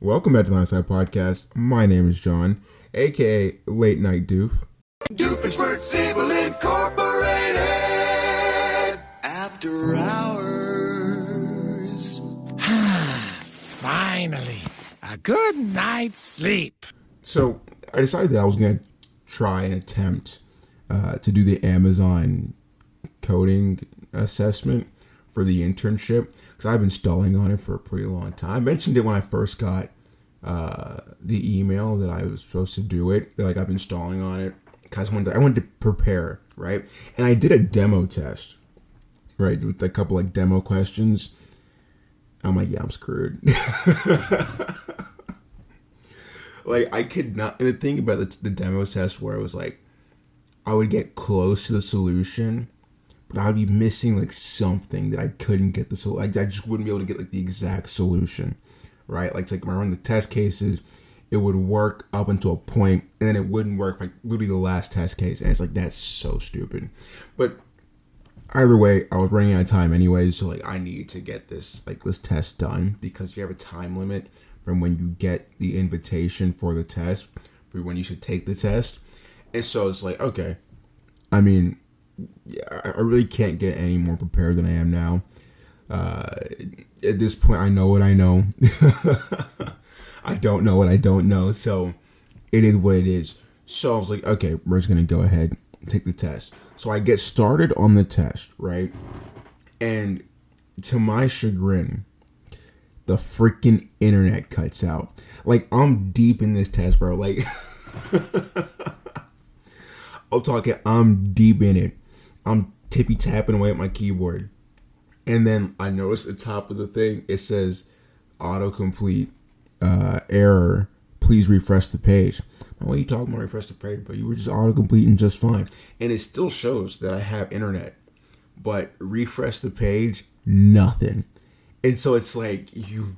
Welcome back to the Hindsight Podcast. My name is John, aka Late Night Doof. doof Doofenshmirtz Incorporated. After hours. Finally, a good night's sleep. So I decided that I was going to try and attempt uh, to do the Amazon coding assessment for the internship because I've been stalling on it for a pretty long time. I mentioned it when I first got uh, the email that I was supposed to do it. Like I've been stalling on it because I wanted to, I wanted to prepare right, and I did a demo test right with a couple like demo questions. I'm like, yeah, I'm screwed. like I could not. And the thing about the, the demo test where I was like, I would get close to the solution, but I'd be missing like something that I couldn't get the solution. Like I just wouldn't be able to get like the exact solution, right? Like like when I run the test cases, it would work up until a point, and then it wouldn't work like literally the last test case, and it's like that's so stupid. But either way, I was running out of time anyways, so like I need to get this like this test done because you have a time limit from when you get the invitation for the test for when you should take the test. And so it's like, okay, I mean, I really can't get any more prepared than I am now. Uh, at this point, I know what I know. I don't know what I don't know. So it is what it is. So I was like, okay, we're just going to go ahead and take the test. So I get started on the test, right? And to my chagrin, the freaking internet cuts out. Like, I'm deep in this test, bro. Like, I'm talking, I'm deep in it. I'm tippy tapping away at my keyboard. And then I notice the top of the thing, it says autocomplete uh, error. Please refresh the page. Now, what are you talking about? Refresh the page, but you were just autocompleting just fine. And it still shows that I have internet. But refresh the page, nothing. And so it's like, you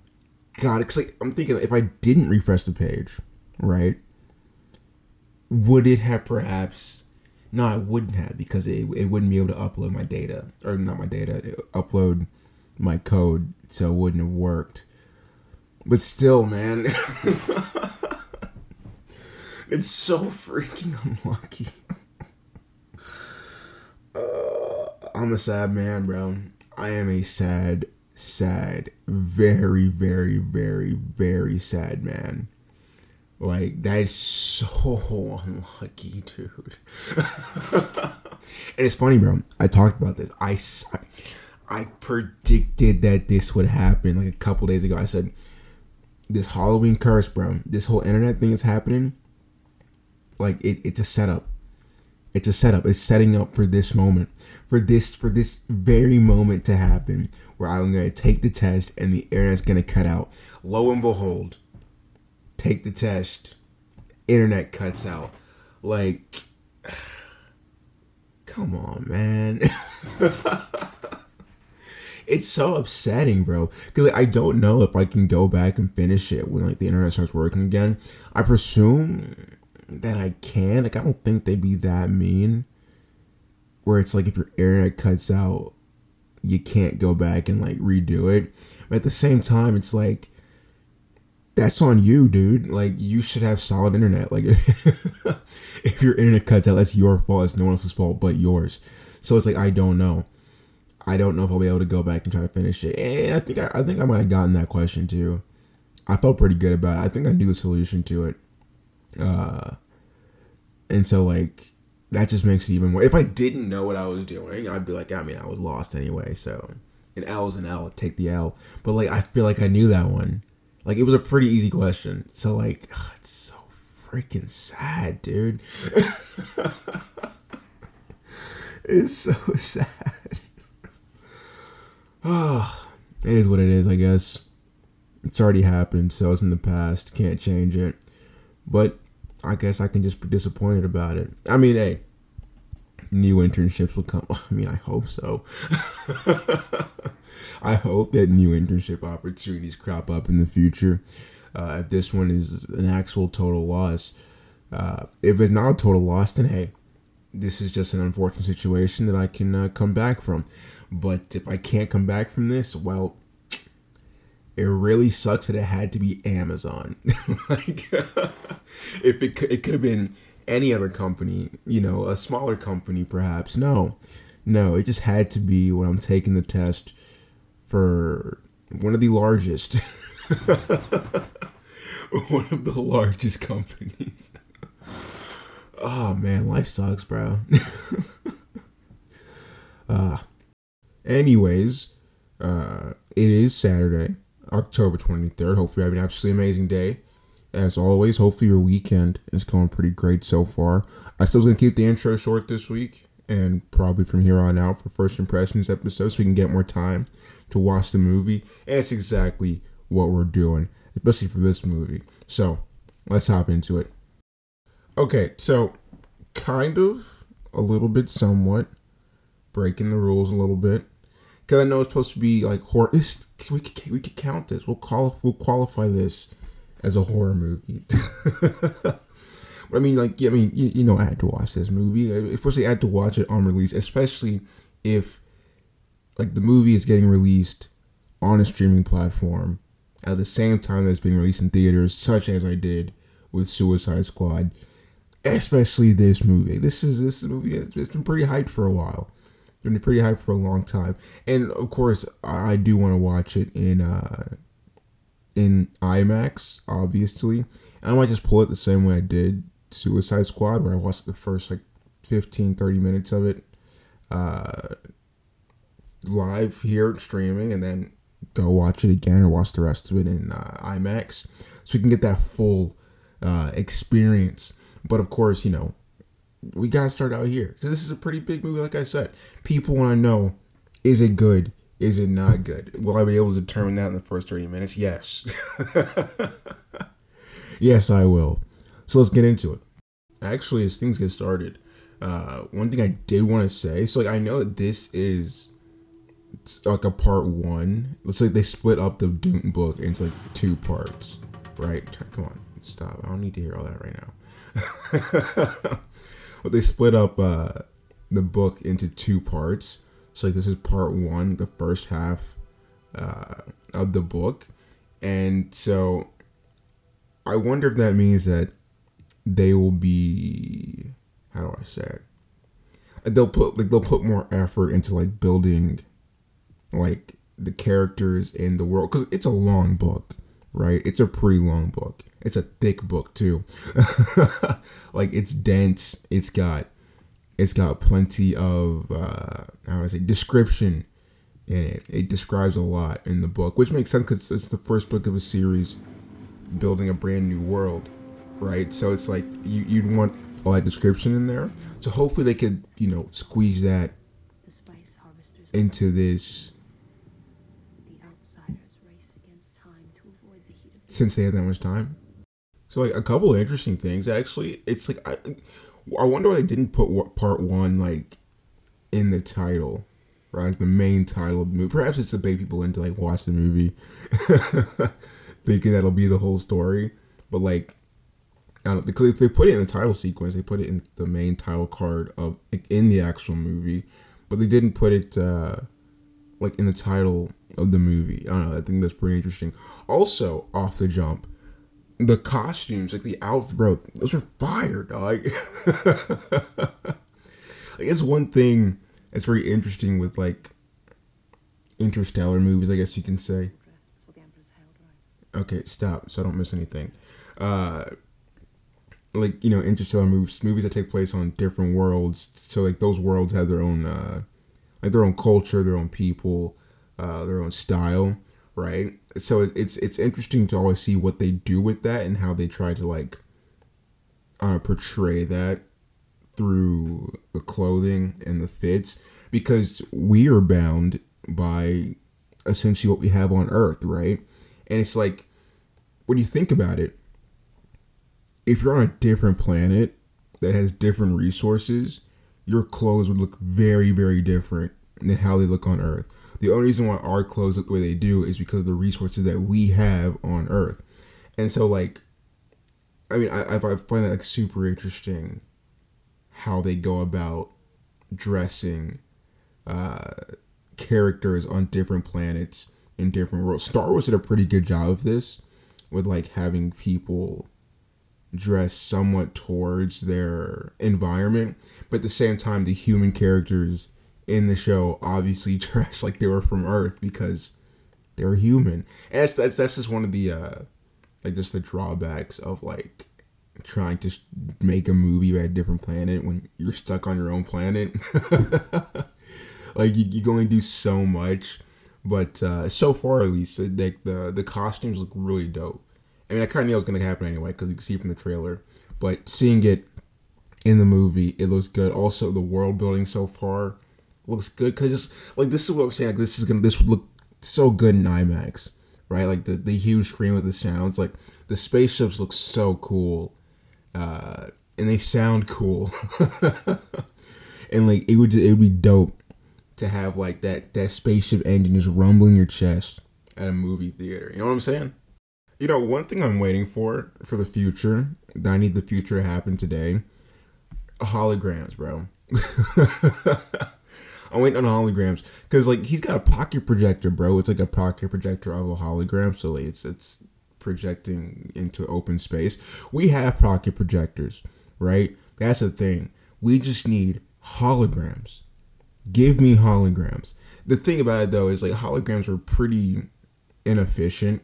got it. Like, I'm thinking if I didn't refresh the page, right? would it have perhaps no i wouldn't have because it, it wouldn't be able to upload my data or not my data upload my code so it wouldn't have worked. But still man. It's so freaking unlucky. Uh, i'm a sad man bro. I am a sad sad very very very very sad man like that is so unlucky, dude. and it's funny, bro. I talked about this. I I predicted that this would happen like a couple days ago. I said this Halloween curse, bro. This whole internet thing is happening. Like it, it's a setup. It's a setup. It's setting up for this moment, for this, for this very moment to happen, where I'm gonna take the test and the internet's gonna cut out. Lo and behold, take the test, internet cuts out. Like, come on, man. it's so upsetting, bro. Because like, I don't know if I can go back and finish it when like the internet starts working again. I presume that I can. Like, I don't think they'd be that mean. Where it's like if your internet cuts out, you can't go back and like redo it. But at the same time, it's like that's on you, dude. Like you should have solid internet. Like if your internet cuts out, that's your fault. It's no one else's fault but yours. So it's like I don't know. I don't know if I'll be able to go back and try to finish it. And I think I, I think I might have gotten that question too. I felt pretty good about it. I think I knew the solution to it. Uh, and so like that just makes it even more. If I didn't know what I was doing, I'd be like, I mean, I was lost anyway. So an L is an L. Take the L. But like I feel like I knew that one. Like it was a pretty easy question. So like ugh, it's so freaking sad, dude. it's so sad. Ah, it is what it is, I guess. It's already happened, so it's in the past. Can't change it. But I guess I can just be disappointed about it. I mean, hey, new internships will come. I mean, I hope so. I hope that new internship opportunities crop up in the future. Uh, if this one is an actual total loss, uh, if it's not a total loss, then hey, this is just an unfortunate situation that I can uh, come back from. But if I can't come back from this, well, it really sucks that it had to be Amazon. like, if it it could have been any other company, you know, a smaller company perhaps. No, no, it just had to be when I'm taking the test for one of the largest, one of the largest companies. Oh man, life sucks, bro. uh, anyways, uh, it is Saturday, October 23rd. Hopefully, you have an absolutely amazing day. As always, hopefully, your weekend is going pretty great so far. I still to keep the intro short this week and probably from here on out for first impressions episodes so we can get more time to watch the movie. And it's exactly what we're doing, especially for this movie. So let's hop into it. Okay, so kind of a little bit, somewhat breaking the rules a little bit because I know it's supposed to be like horror. This we could we could count this. We'll call we'll qualify this as a horror movie. but I mean, like, yeah, I mean, you, you know, I had to watch this movie. Especially, I had to watch it on release, especially if like the movie is getting released on a streaming platform at the same time that it's being released in theaters, such as I did with Suicide Squad especially this movie. This is this movie. It's been pretty hyped for a while. Been pretty hyped for a long time, and of course, I do want to watch it in uh, in IMAX, obviously. And I might just pull it the same way I did Suicide Squad, where I watched the first like 15, 30 minutes of it uh, live here streaming, and then go watch it again or watch the rest of it in uh, IMAX, so we can get that full uh, experience but of course, you know, we gotta start out here this is a pretty big movie. Like I said, people want to know: is it good? Is it not good? Will I be able to determine that in the first thirty minutes? Yes. yes, I will. So let's get into it. Actually, as things get started, uh, one thing I did want to say. So, like, I know this is like a part one. Looks like they split up the Dune book into like two parts, right? Come on, stop. I don't need to hear all that right now. but they split up uh, the book into two parts. So like this is part one, the first half uh, of the book, and so I wonder if that means that they will be how do I say it? They'll put like they'll put more effort into like building like the characters in the world because it's a long book, right? It's a pretty long book, it's a thick book too. like it's dense. It's got it's got plenty of uh, how do I say description in it. It describes a lot in the book, which makes sense because it's the first book of a series building a brand new world, right? So it's like you you'd want all that description in there. So hopefully they could you know squeeze that into this since they had that much time. So like a couple of interesting things actually. It's like I, I wonder why they didn't put what part one like in the title, right? Like the main title of the movie. Perhaps it's to bait people into like watch the movie, thinking that'll be the whole story. But like, I don't. Because If they put it in the title sequence, they put it in the main title card of in the actual movie, but they didn't put it uh like in the title of the movie. I don't know. I think that's pretty interesting. Also, off the jump the costumes, like the outfit, bro, those are fire, dog. I guess one thing that's very interesting with like interstellar movies, I guess you can say. Okay, stop, so I don't miss anything. Uh, like you know, interstellar movies, movies that take place on different worlds. So like those worlds have their own, uh, like their own culture, their own people, uh, their own style right? So it's it's interesting to always see what they do with that and how they try to like uh, portray that through the clothing and the fits because we are bound by essentially what we have on earth right and it's like when you think about it if you're on a different planet that has different resources your clothes would look very very different than how they look on earth the only reason why our clothes look the way they do is because of the resources that we have on Earth. And so, like, I mean, I, I find that like super interesting how they go about dressing uh, characters on different planets in different worlds. Star Wars did a pretty good job of this, with like having people dress somewhat towards their environment, but at the same time, the human characters in the show obviously dress like they were from Earth because they're human. And that's that's, that's just one of the uh like just the drawbacks of like trying to make a movie about a different planet when you're stuck on your own planet. like you, you can only do so much, but uh, so far at least, like the the costumes look really dope. I mean, I kind of knew it was gonna happen anyway because you can see from the trailer, but seeing it in the movie, it looks good. Also, the world building so far looks good because just like this is what I'm saying. Like this is gonna this would look so good in IMAX, right? Like the the huge screen with the sounds. Like the spaceships look so cool, uh, and they sound cool. and like it would just, it would be dope to have like that that spaceship engine just rumbling your chest at a movie theater. You know what I'm saying? You know, one thing I'm waiting for for the future that I need the future to happen today, holograms, bro. I'm waiting on holograms because like he's got a pocket projector, bro. It's like a pocket projector of a hologram, so like, it's it's projecting into open space. We have pocket projectors, right? That's the thing. We just need holograms. Give me holograms. The thing about it though is like holograms are pretty inefficient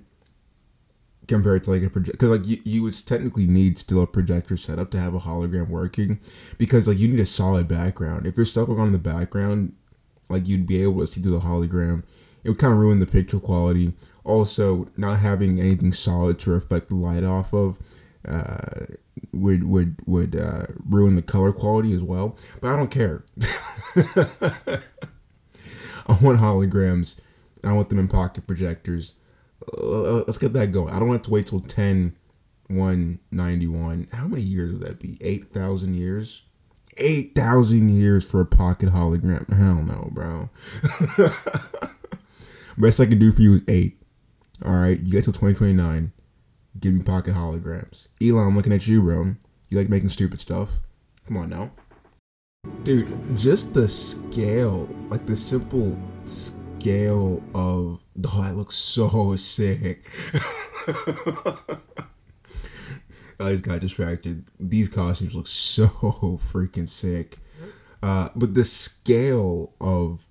compared to like a project because like you, you would technically need still a projector setup to have a hologram working because like you need a solid background. If you're stuck on the background like you'd be able to see through the hologram. It would kind of ruin the picture quality. Also not having anything solid to reflect the light off of uh, would would would uh, ruin the color quality as well but i don't care. I want holograms. I want them in pocket projectors Uh, let's get that going. I don't have to wait till 10 191. How many years would that be? 8,000 years? 8,000 years for a pocket hologram. Hell no, bro. Best I can do for you is 8. All right, you get till 2029. Give me pocket holograms. Elon, I'm looking at you, bro. You like making stupid stuff? Come on now. Dude, just the scale, like the simple scale of Oh, that looks so sick. I just got distracted. These costumes look so freaking sick. Uh, but the scale of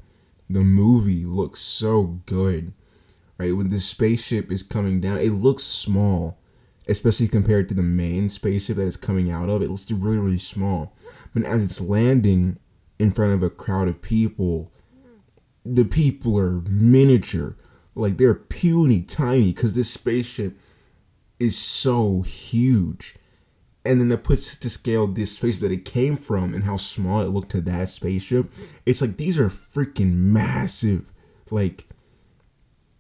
the movie looks so good. Right? When the spaceship is coming down, it looks small. Especially compared to the main spaceship that it's coming out of. It looks really, really small. But as it's landing in front of a crowd of people, the people are miniature like they're puny tiny because this spaceship is so huge. And then that puts to scale this spaceship that it came from and how small it looked to that spaceship. It's like these are freaking massive, like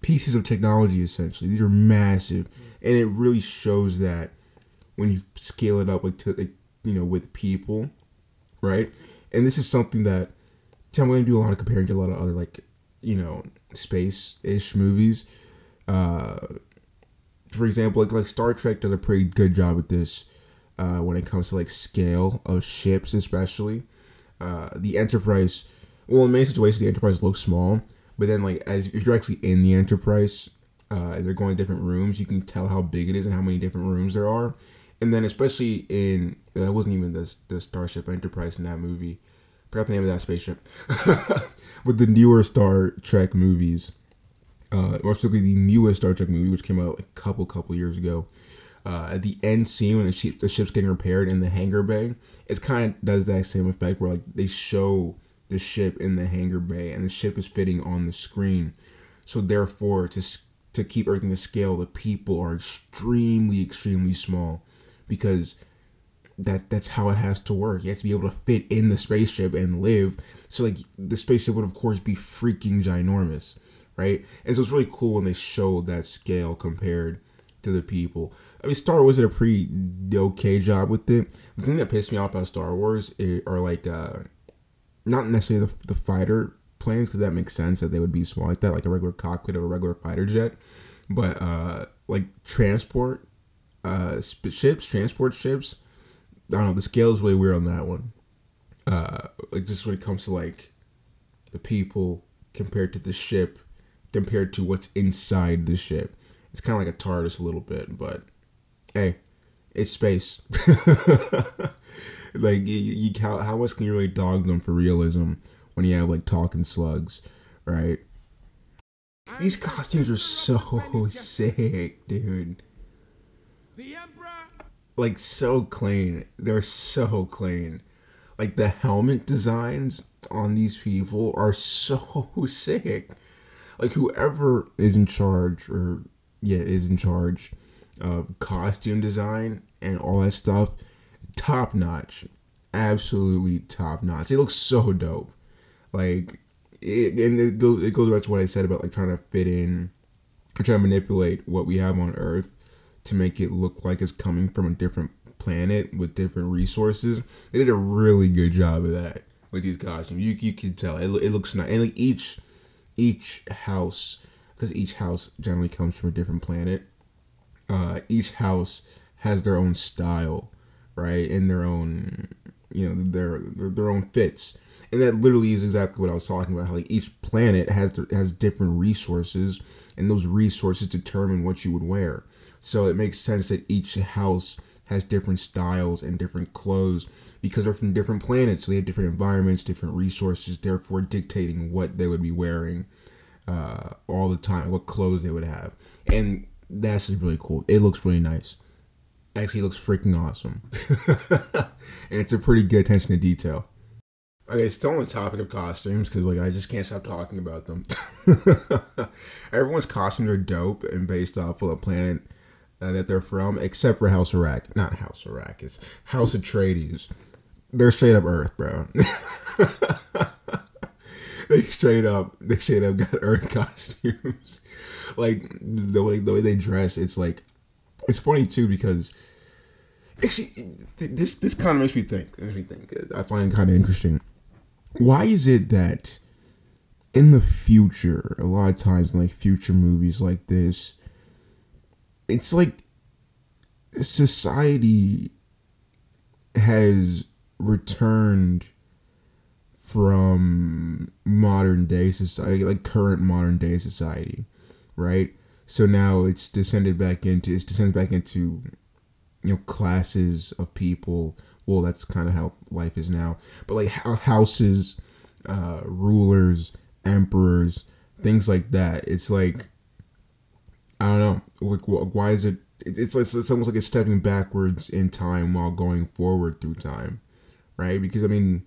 pieces of technology essentially. These are massive. And it really shows that when you scale it up like to like, you know, with people, right? And this is something that I'm to do a lot of comparing to a lot of other like, you know, space ish movies. Uh, for example, like like Star Trek does a pretty good job with this uh, when it comes to like scale of ships, especially. Uh, the Enterprise, well, in many situations, the Enterprise looks small, but then like as if you're actually in the Enterprise, uh, and they're going to different rooms, you can tell how big it is and how many different rooms there are. And then especially in that wasn't even the the Starship Enterprise in that movie. Forgot the name of that spaceship. with the newer Star Trek movies, uh, or specifically the newest Star Trek movie, which came out a couple couple years ago. Uh, at the end scene when the ship the ship's getting repaired in the hangar bay, it kind of does that same effect where like they show the ship in the hangar bay and the ship is fitting on the screen. So therefore, to to keep everything to scale, the people are extremely extremely small because that that's how it has to work. You have to be able to fit in the spaceship and live. So like the spaceship would of course be freaking ginormous, right? And so it's really cool when they show that scale compared to the people. I mean, Star Wars did a pretty okay job with it. The thing that pissed me off about Star Wars are like uh, not necessarily the, the fighter planes because that makes sense that they would be small like that, like a regular cockpit of a regular fighter jet. But uh, like transport uh, ships, transport ships I don't know. The scale is really weird on that one. Uh, like just when it comes to like the people compared to the ship compared to what's inside the ship. It's kind of like a TARDIS a little bit, but hey, it's space. like you, you how, how much can you really dog them for realism when you have like talking slugs, right? These costumes are so sick, dude. Like so clean. They're so clean. Like the helmet designs on these people are so sick. Like whoever is in charge or yeah, is in charge of costume design and all that stuff, top notch. Absolutely top notch. It looks so dope. Like it, and it goes, it goes back to what I said about like trying to fit in, or trying to manipulate what we have on Earth to make it look like it's coming from a different planet with different resources. They did a really good job of that with these costumes. You you can tell it, it looks nice, and like each each house, because each house generally comes from a different planet. Uh, each house has their own style, right, and their own you know their their, their own fits and that literally is exactly what I was talking about. How like each planet has has different resources, and those resources determine what you would wear. So it makes sense that each house has different styles and different clothes because they're from different planets. So they have different environments, different resources, therefore dictating what they would be wearing uh, all the time, what clothes they would have, and that's just really cool. It looks really nice. Actually, looks freaking awesome, and it's a pretty good attention to detail. Okay, still on the topic of costumes because like I just can't stop talking about them. Everyone's costumes are dope and based off of the planet uh, that they're from, except for House Arak. Not House Arak. It's House Atreides. They're straight up Earth, bro. they straight up, they straight up got Earth costumes. like the way the way they dress, it's like it's funny too because actually this this kind of makes me think. Makes me think. I find it kind of interesting why is it that in the future, a lot of times in like future movies like this, it's like society has returned from modern day society, like current modern day society, right? So now it's descended back into it's descended back into you know classes of people. Well that's kind of how life is now. But like houses uh rulers emperors things like that. It's like i don't know like why is it it's, it's, it's almost like it's stepping backwards in time while going forward through time right because i mean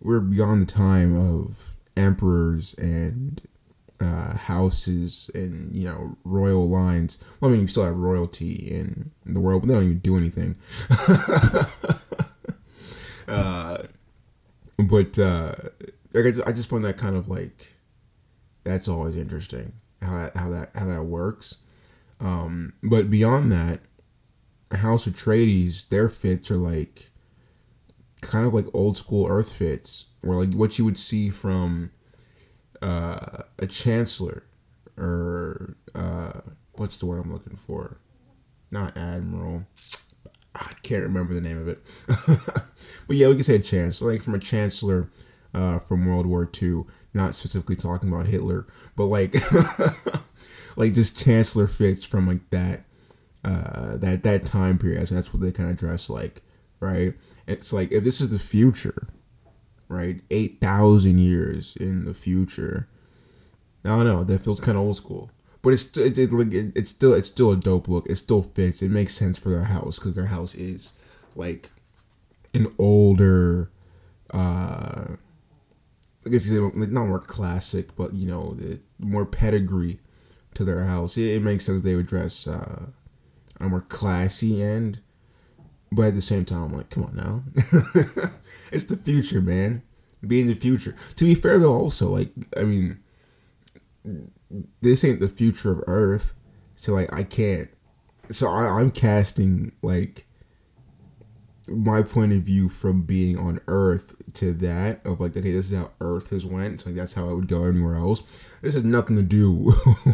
we're beyond the time of emperors and uh, houses and you know royal lines. Well, I mean, you still have royalty in the world, but they don't even do anything. uh, but uh, like I just, I just find that kind of like that's always interesting how that how that how that works. Um, but beyond that, House Atreides, their fits are like kind of like old school Earth fits, or like what you would see from uh, a chancellor or uh, what's the word I'm looking for? Not admiral. I can't remember the name of it. but yeah, we can say a chancellor, like from a chancellor uh, from World War II. Not specifically talking about Hitler, but like, like just chancellor fits from like that, uh, that that time period. So that's what they kind of dress like, right? It's like if this is the future, right? 8,000 years in the future. I don't know. That feels kind of old school. But it's it, it, it, it's still it's still a dope look. It still fits. It makes sense for their house because their house is like an older, uh, I guess not more classic, but you know, more pedigree to their house. It, it makes sense they would dress uh, on a more classy end. But at the same time, I'm like, come on now. it's the future, man. Be in the future. To be fair, though, also, like, I mean, this ain't the future of Earth. So, like, I can't. So, I, I'm casting, like, my point of view from being on Earth to that of like, okay, this is how Earth has went. So like, that's how I would go anywhere else. This has nothing to do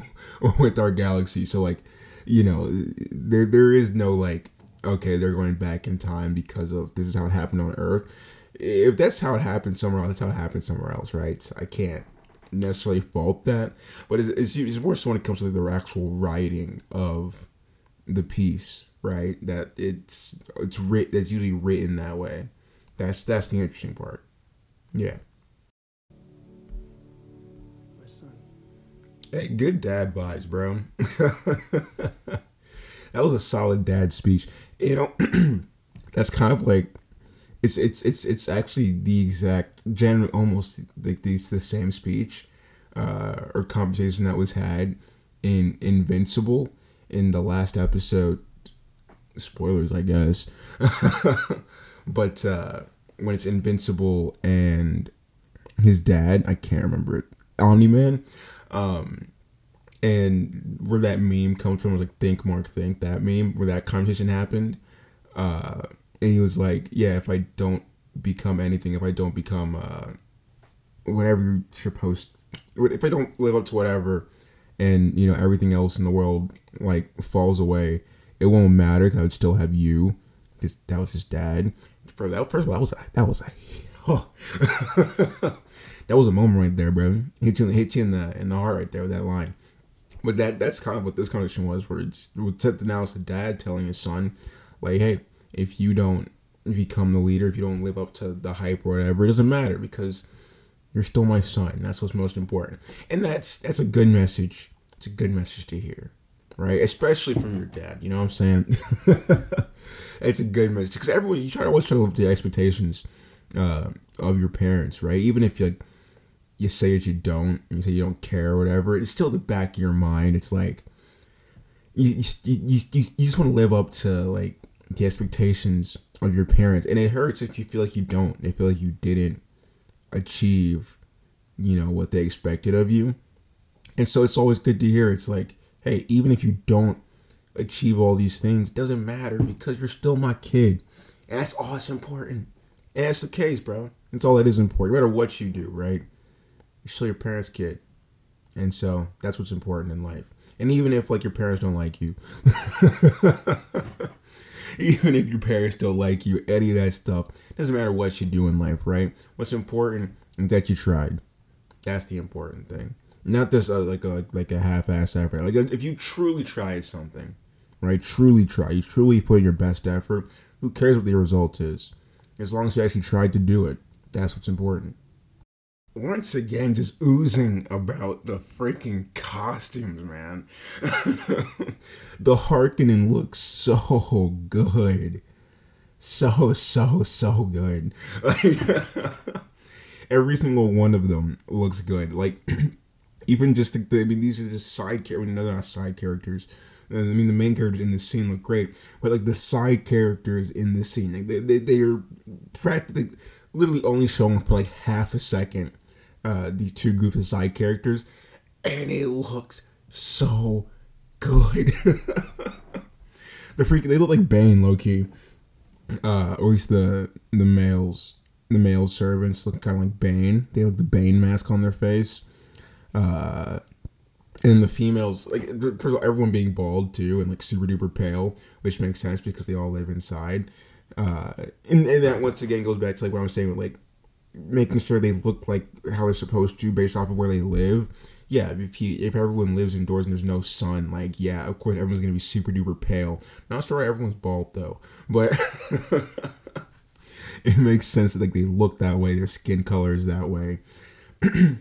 with our galaxy. So like, you know, there there is no like okay, they're going back in time because of this is how it happened on Earth. If that's how it happened somewhere else, that's how it happened somewhere else, right? I can't, necessarily fault that, but it's, it's, it's more so when it comes to like, the actual writing of the piece, right? That it's it's writ that's usually written that way. That's that's the interesting part. Yeah. Hey, good dad vibes, bro. that was a solid dad speech. You know, that's kind of like it's it's it's it's actually the exact general almost like these the same speech uh, or conversation that was had in Invincible in the last episode. Spoilers, I guess. but uh, when it's Invincible and his dad, I can't remember it, Omni Man, um, and where that meme comes from was like think Mark think that meme where that conversation happened, uh, and he was like, yeah, if I don't become anything, if I don't become uh, whatever you're supposed, if I don't live up to whatever, and you know everything else in the world like falls away, it won't matter because I would still have you. Because that was his dad. For that first of all, that was a, that was a oh. that was a moment right there, bro. Hit you hit you in the in the heart right there with that line. But that that's kind of what this conversation was, where it's except now it's the dad telling his son, like, hey, if you don't become the leader, if you don't live up to the hype or whatever, it doesn't matter because you're still my son. That's what's most important. And that's that's a good message. It's a good message to hear. Right? Especially from your dad. You know what I'm saying? it's a good message. Because everyone you try to always try to live the expectations uh, of your parents, right? Even if you like you say that you don't, you say you don't care or whatever, it's still the back of your mind. It's like you you, you, you, you just want to live up to like the expectations of your parents and it hurts if you feel like you don't they feel like you didn't achieve you know what they expected of you and so it's always good to hear it's like hey even if you don't achieve all these things doesn't matter because you're still my kid and that's all that's important and that's the case bro that's all that is important no matter what you do right you're still your parents kid and so that's what's important in life and even if like your parents don't like you even if your parents don't like you, any of that stuff. Doesn't matter what you do in life, right? What's important is that you tried. That's the important thing. Not just uh, like a like a half-ass effort. Like if you truly tried something, right? Truly try. You truly put in your best effort. Who cares what the result is? As long as you actually tried to do it, that's what's important once again just oozing about the freaking costumes, man. the Harkonnen looks so good. So, so, so good. every single one of them looks good. Like, even just, the, I mean, these are just side characters. No, they're not side characters. I mean, the main characters in this scene look great, but like the side characters in this scene, like, they, they, they are practically, literally only shown for like half a second uh, these two groups of side characters, and it looked so good. the freak they look like Bane, low key. Uh, or at least the the males, the male servants look kind of like Bane. They have the Bane mask on their face. Uh, and the females, like first of all, everyone being bald too, and like super duper pale, which makes sense because they all live inside. Uh, and, and that once again goes back to like what I was saying with like making sure they look like how they're supposed to based off of where they live. Yeah, if he if everyone lives indoors and there's no sun, like yeah, of course everyone's gonna be super duper pale. Not sure why everyone's bald though, but it makes sense that like they look that way, their skin color is that way,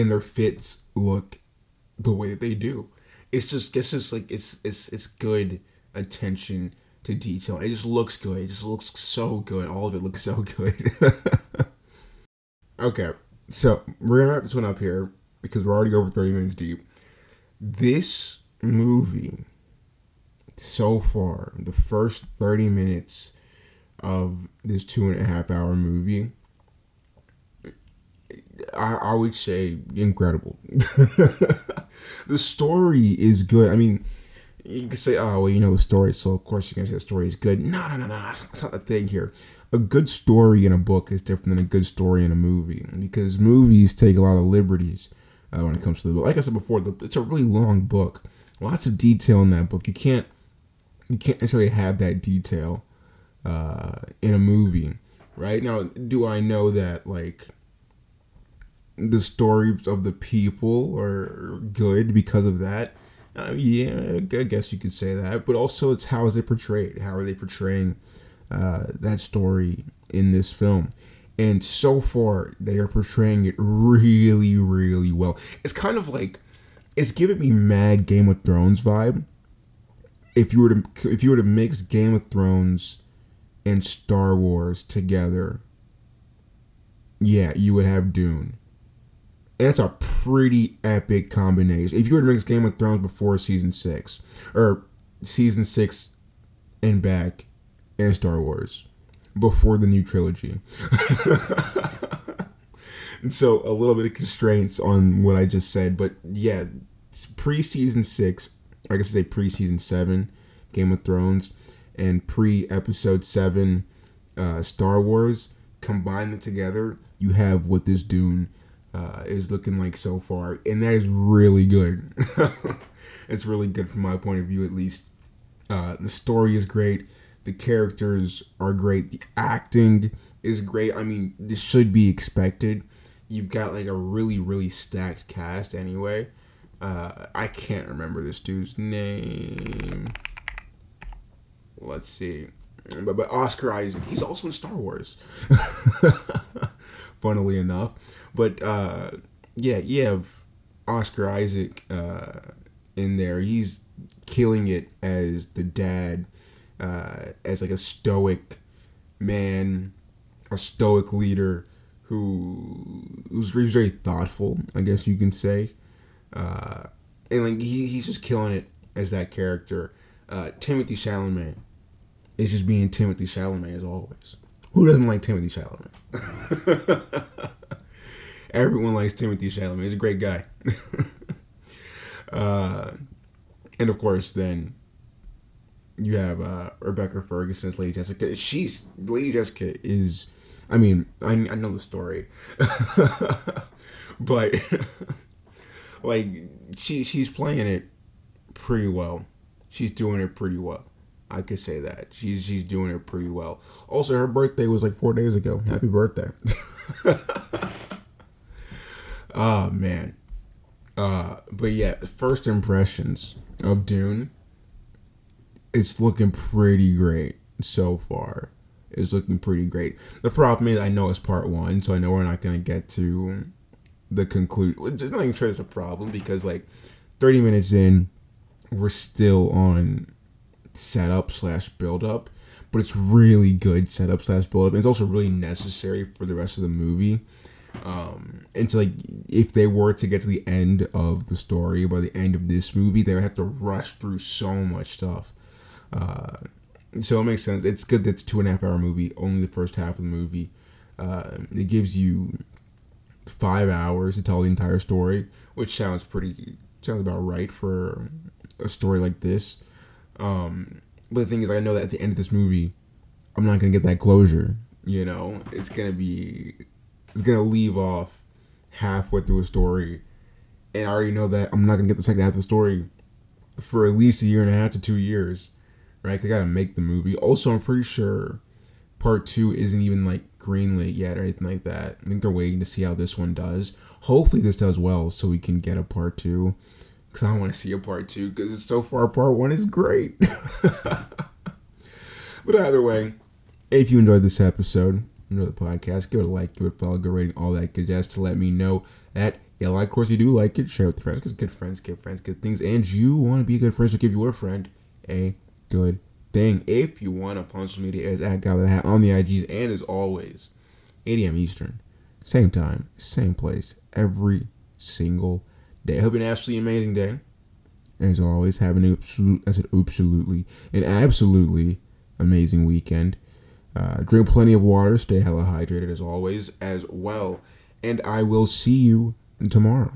and their fits look the way that they do. It's just it's just like it's it's it's good attention to detail. It just looks good. It just looks so good. All of it looks so good. Okay, so we're gonna wrap this one up here because we're already over 30 minutes deep. This movie, so far, the first 30 minutes of this two and a half hour movie, I, I would say incredible. the story is good. I mean, you can say, oh, well, you know the story, so of course going to say the story is good. No, no, no, no, that's not the thing here a good story in a book is different than a good story in a movie because movies take a lot of liberties uh, when it comes to the book. Like I said before, the, it's a really long book, lots of detail in that book. You can't you can't necessarily have that detail uh, in a movie, right? Now, do I know that like the stories of the people are good because of that. Uh, yeah, I guess you could say that. But also, it's how is it portrayed? How are they portraying uh, that story in this film? And so far, they are portraying it really, really well. It's kind of like it's giving me mad Game of Thrones vibe. If you were to if you were to mix Game of Thrones and Star Wars together, yeah, you would have Dune. That's a pretty epic combination. If you were to mix Game of Thrones before season six, or season six and back, and Star Wars before the new trilogy. and so a little bit of constraints on what I just said, but yeah, pre season six, I guess I say pre season seven, Game of Thrones, and pre episode seven, uh, Star Wars. Combine them together, you have what this Dune uh, is looking like so far, and that is really good. it's really good from my point of view, at least. Uh, the story is great. The characters are great. The acting is great. I mean, this should be expected. You've got like a really, really stacked cast anyway. Uh, I can't remember this dude's name. Let's see. But, but Oscar Isaac, he's also in Star Wars. Funnily enough. But uh, yeah, you have Oscar Isaac uh, in there. He's killing it as the dad, uh, as like a stoic man, a stoic leader who who's very thoughtful, I guess you can say. Uh, and like he, he's just killing it as that character. Uh, Timothy Chalamet is just being Timothy Chalamet as always. Who doesn't like Timothy Chalamet? Everyone likes Timothy Chalamet. He's a great guy. uh, and of course, then you have uh, Rebecca Ferguson as Lady Jessica. She's Lady Jessica is. I mean, I, I know the story, but like she she's playing it pretty well. She's doing it pretty well. I could say that she's she's doing it pretty well. Also, her birthday was like four days ago. Happy birthday! Oh man. Uh, but yeah, first impressions of Dune. It's looking pretty great so far. It's looking pretty great. The problem is, I know it's part one, so I know we're not gonna get to the conclude. Just not sure it's a problem because like, thirty minutes in, we're still on setup slash build up, but it's really good setup slash build up. It's also really necessary for the rest of the movie. Um, and so like if they were to get to the end of the story by the end of this movie, they would have to rush through so much stuff. Uh, so it makes sense. It's good that it's two and a half hour movie. Only the first half of the movie. Uh, it gives you five hours to tell the entire story, which sounds pretty sounds about right for a story like this. Um, but the thing is, I know that at the end of this movie, I'm not gonna get that closure. You know, it's gonna be, it's gonna leave off halfway through a story, and I already know that I'm not gonna get the second half of the story for at least a year and a half to two years, right? They gotta make the movie. Also, I'm pretty sure part two isn't even like greenlit yet or anything like that. I think they're waiting to see how this one does. Hopefully, this does well so we can get a part two because I want to see a part two because so far part one is great. but either way, if you enjoyed this episode, enjoy the podcast, give it a like, give it a follow, give a rating, all that good jazz to let me know that yeah, like, of course you do like it. Share with friends because good friends give friends good things, and you want to be a good friend, so give your friend a good thing. If you want to on social media, as at Gallon Hat on the IGs, and as always, 8 a.m. Eastern, same time, same place, every single day. I hope you have an absolutely amazing day. As always, have an absolute, I said absolutely, an absolutely amazing weekend. Uh, drink plenty of water, stay hella hydrated as always, as well. And I will see you tomorrow.